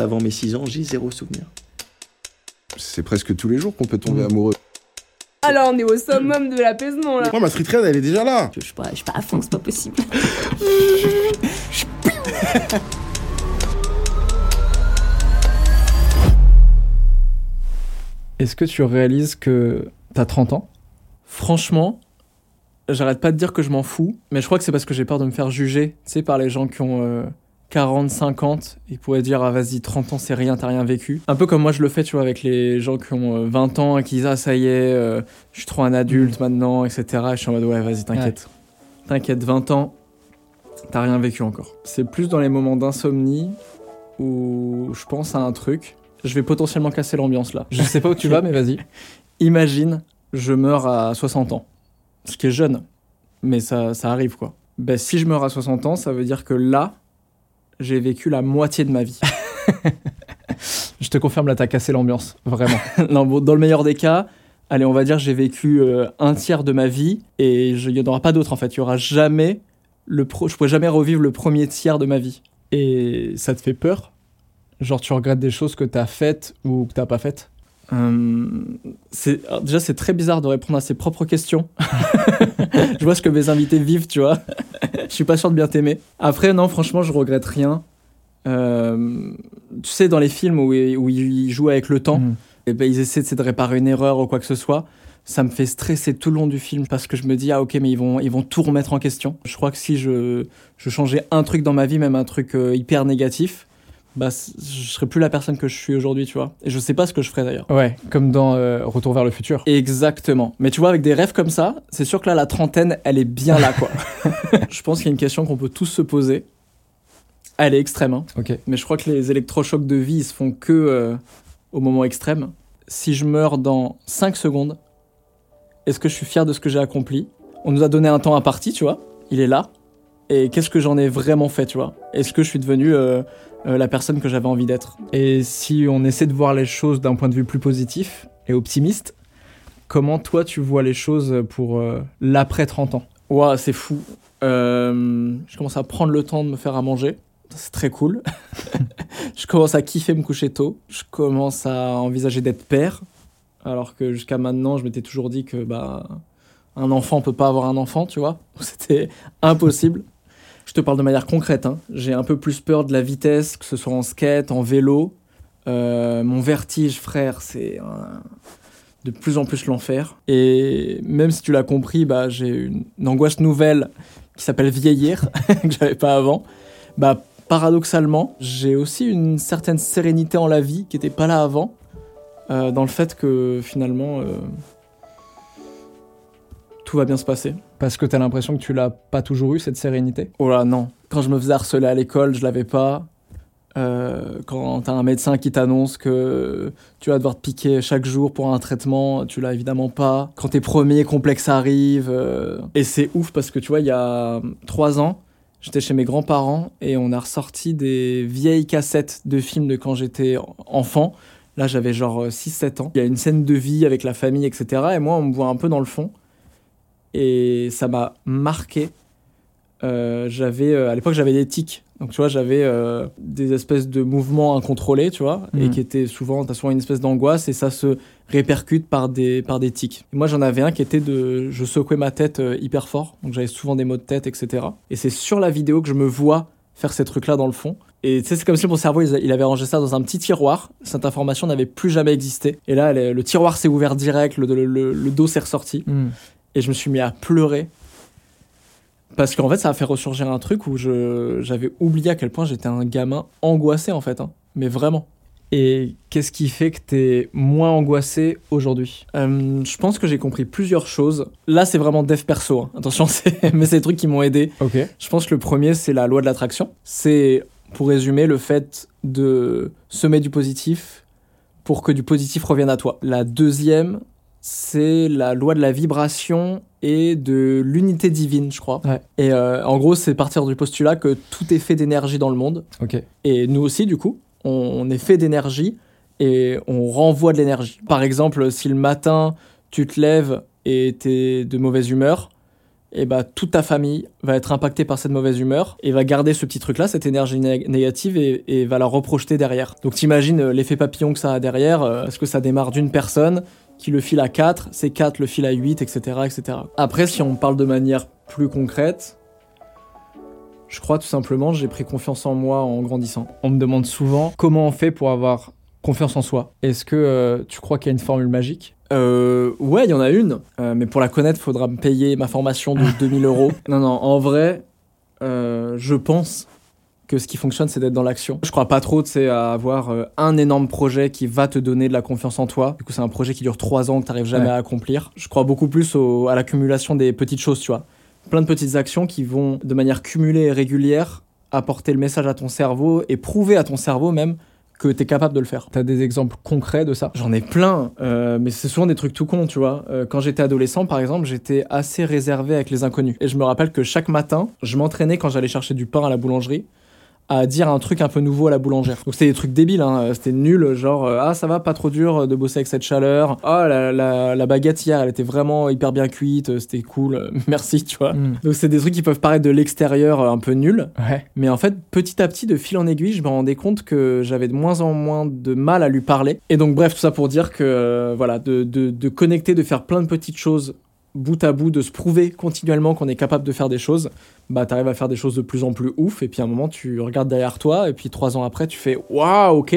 Avant mes 6 ans, j'ai zéro souvenir. C'est presque tous les jours qu'on peut tomber amoureux. Alors on est au summum de l'apaisement là. Moi, ma street cred, elle est déjà là. Je suis pas, je suis pas à fond, c'est pas possible. Est-ce que tu réalises que t'as 30 ans? Franchement, j'arrête pas de dire que je m'en fous, mais je crois que c'est parce que j'ai peur de me faire juger, tu sais, par les gens qui ont euh, 40, 50, ils pourraient dire, ah vas-y, 30 ans, c'est rien, t'as rien vécu. Un peu comme moi je le fais, tu vois, avec les gens qui ont euh, 20 ans et qui disent, ah ça y est, euh, je suis trop un adulte maintenant, etc. Et je suis en mode, ouais, vas-y, t'inquiète. T'inquiète, 20 ans, t'as rien vécu encore. C'est plus dans les moments d'insomnie où je pense à un truc. Je vais potentiellement casser l'ambiance là. Je sais pas où tu vas, mais vas-y. Imagine, je meurs à 60 ans. Ce qui est jeune, mais ça, ça arrive quoi. Ben, si je meurs à 60 ans, ça veut dire que là, j'ai vécu la moitié de ma vie. Je te confirme, là, t'as cassé l'ambiance, vraiment. non, bon, dans le meilleur des cas, allez, on va dire j'ai vécu euh, un tiers de ma vie et il n'y en aura pas d'autre en fait. Il y aura jamais le pro, je pourrais jamais revivre le premier tiers de ma vie. Et ça te fait peur? Genre, tu regrettes des choses que t'as faites ou que t'as pas faites? Euh, déjà c'est très bizarre de répondre à ses propres questions. je vois ce que mes invités vivent, tu vois. Je suis pas sûr de bien t'aimer. Après non, franchement, je regrette rien. Euh, tu sais dans les films où, ils- où ils jouent avec le temps, Mm. et ben ils essaient de réparer une erreur ou quoi que ce soit. Ça me fait stresser tout le long du film parce que je me dis ah ok mais ils vont ils vont tout remettre en question. Je crois que si je je changeais un truc dans ma vie, même un truc euh, hyper négatif, bah je serais plus la personne que je suis aujourd'hui, tu vois. Et je sais pas ce que je ferais d'ailleurs. Ouais, comme dans euh, Retour vers le futur. Exactement. Mais tu vois, avec des rêves comme ça, c'est sûr que là, la trentaine, elle est bien là, quoi. je pense qu'il y a une question qu'on peut tous se poser. Elle est extrême, hein. Ok. mais je crois que les électrochocs de vie, ils se font que euh, au moment extrême. Si je meurs dans 5 secondes, est-ce que je suis fier de ce que j'ai accompli? On nous a donné un temps imparti, tu vois. Il est là. Et qu'est-ce que j'en ai vraiment fait, tu vois? Est-ce que je suis devenu euh, euh, la personne que j'avais envie d'être? Et si on essaie de voir les choses d'un point de vue plus positif et optimiste, comment toi tu vois les choses pour euh, l'après 30 ans? Ouah, c'est fou. Je commence à prendre le temps de me faire à manger. C'est très cool. je commence à kiffer me coucher tôt. Je commence à envisager d'être père. Alors que jusqu'à maintenant, je m'étais toujours dit que bah, un enfant peut pas avoir un enfant, tu vois. C'était impossible. Je te parle de manière concrète. hein. J'ai un peu plus peur de la vitesse, que ce soit en skate, en vélo. Euh, mon vertige, frère, c'est de plus en plus l'enfer. Et même si tu l'as compris, bah, j'ai une, une angoisse nouvelle qui s'appelle vieillir, que j'avais pas avant. Bah, paradoxalement, j'ai aussi une certaine sérénité en la vie qui n'était pas là avant, euh, dans le fait que finalement, euh, tout va bien se passer. Parce que t'as l'impression que tu l'as pas toujours eu cette sérénité? Oh là, non. Quand je me faisais harceler à l'école, je l'avais pas. Euh, quand t'as un médecin qui t'annonce que tu vas devoir te piquer chaque jour pour un traitement, tu l'as évidemment pas. Quand tes premiers complexes arrivent. euh, Et c'est ouf parce que tu vois, il y a trois ans, j'étais chez mes grands-parents et on a ressorti des vieilles cassettes de films de quand j'étais enfant. Là, j'avais genre 6-7 ans. Il y a une scène de vie avec la famille, etc. Et moi, on me voit un peu dans le fond. Et ça m'a marqué. Euh, j'avais euh, à l'époque j'avais des tics. Donc tu vois j'avais euh, des espèces de mouvements incontrôlés tu vois et Mhm. qui étaient souvent t'as souvent une espèce d'angoisse et ça se répercute par des par des tics. Et moi j'en avais un qui était de je secouais ma tête hyper fort. Donc j'avais souvent des maux de tête etc et c'est sur la vidéo que je me vois faire ces trucs là dans le fond. Et tu sais c'est comme si mon cerveau il, avait rangé ça dans un petit tiroir. Cette information n'avait plus jamais existé. Et là le tiroir s'est ouvert direct le, le- le- le dos s'est ressorti et je me suis mis à pleurer parce qu'en fait ça a fait ressurgir un truc où je j'avais oublié à quel point j'étais un gamin angoissé en fait hein. mais vraiment Et qu'est-ce qui fait que t'es moins angoissé aujourd'hui? Euh, je pense que j'ai compris plusieurs choses. Là, c'est vraiment dev perso. hein. Attention, mais c'est des trucs qui m'ont aidé. Ok. Je pense que le premier, c'est la loi de l'attraction. C'est, pour résumer, le fait de semer du positif pour que du positif revienne à toi. La deuxième, c'est la loi de la vibration et de l'unité divine, je crois. Ouais. Et euh, en gros, c'est partir du postulat que tout est fait d'énergie dans le monde. Et nous aussi, du coup, on, est fait d'énergie et on renvoie de l'énergie. Par exemple, si le matin, tu te lèves et t'es de mauvaise humeur, et bah, toute ta famille va être impactée par cette mauvaise humeur et va garder ce petit truc-là, cette énergie nég- négative, et, et va la reprojeter derrière. Donc t'imagines l'effet papillon que ça a derrière, euh, est-ce que ça démarre d'une personne qui le file à 4, c'est 4 le file à 8, etc., etc. Après, si on parle de manière plus concrète, je crois tout simplement j'ai pris confiance en moi en grandissant. On me demande souvent comment on fait pour avoir confiance en soi? Est-ce que euh, tu crois qu'il y a une formule magique? Euh, ouais, il y en a une, euh, mais pour la connaître, faudra me payer ma formation de 2000 euros. Non, non, en vrai, euh, je pense que ce qui fonctionne, c'est d'être dans l'action. Je crois pas trop, tu sais, à avoir euh, un énorme projet qui va te donner de la confiance en toi. Du coup, c'est un projet qui dure trois ans que t'arrives jamais Ouais. à accomplir. Je crois beaucoup plus au- à l'accumulation des petites choses, tu vois. Plein de petites actions qui vont, de manière cumulée et régulière, apporter le message à ton cerveau et prouver à ton cerveau même que t'es capable de le faire. T'as des exemples concrets de ça? J'en ai plein, euh, mais c'est souvent des trucs tout cons, tu vois. Euh, quand j'étais adolescent, par exemple, j'étais assez réservé avec les inconnus. Et je me rappelle que chaque matin, je m'entraînais quand j'allais chercher du pain à la boulangerie à dire un truc un peu nouveau à la boulangère. Donc c'était des trucs débiles, hein. c'était nul, genre euh, ah ça va pas trop dur de bosser avec cette chaleur, ah la, la, la baguette hier elle était vraiment hyper bien cuite, euh, c'était cool, euh, merci tu vois. Hmm. Donc c'est des trucs qui peuvent paraître de l'extérieur euh, un peu nuls, Ouais. mais en fait, petit à petit, de fil en aiguille, je me rendais compte que j'avais de moins en moins de mal à lui parler. Et donc, bref, tout ça pour dire que, euh, voilà, de, de, de connecter, de faire plein de petites choses bout à bout, de se prouver continuellement qu'on est capable de faire des choses, bah, t'arrives à faire des choses de plus en plus ouf. Et puis, à un moment, tu regardes derrière toi, et puis trois ans après, tu fais Waouh, ok,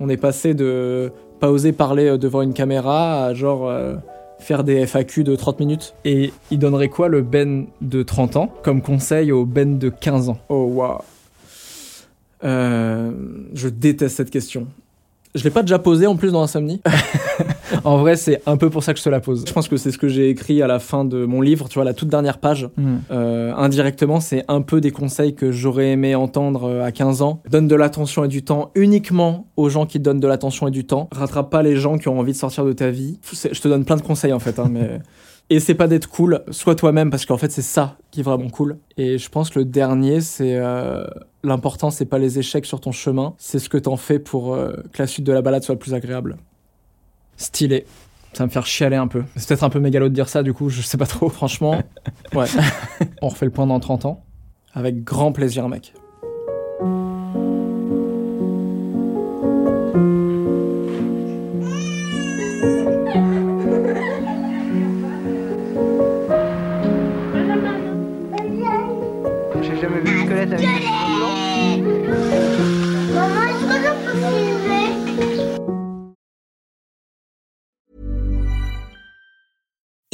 on est passé de pas oser parler euh, devant une caméra à genre. euh, faire des FAQ de 30 minutes. Et il donnerait quoi le Ben de 30 ans comme conseil au Ben de 15 ans? Oh waouh. Euh, je déteste cette question. Je l'ai pas déjà posée en plus dans Insomnie. En vrai, c'est un peu pour ça que je te la pose. Je pense que c'est ce que j'ai écrit à la fin de mon livre, tu vois, la toute dernière page. Hmm. Euh, indirectement, c'est un peu des conseils que j'aurais aimé entendre euh, à 15 ans. Donne de l'attention et du temps uniquement aux gens qui te donnent de l'attention et du temps. Rattrape pas les gens qui ont envie de sortir de ta vie. Je te donne plein de conseils en fait, hein, mais. Et c'est pas d'être cool, sois toi-même parce qu'en fait c'est ça qui est vraiment cool. Et je pense que le dernier, c'est euh, l'important, c'est pas les échecs sur ton chemin, c'est ce que t'en fais pour euh, que la suite de la balade soit plus agréable. Stylé. Ça va me faire chialer un peu. C'est peut-être un peu mégalo de dire ça, du coup, je sais pas trop. Franchement, ouais, On refait le point dans 30 ans. avec grand plaisir, mec.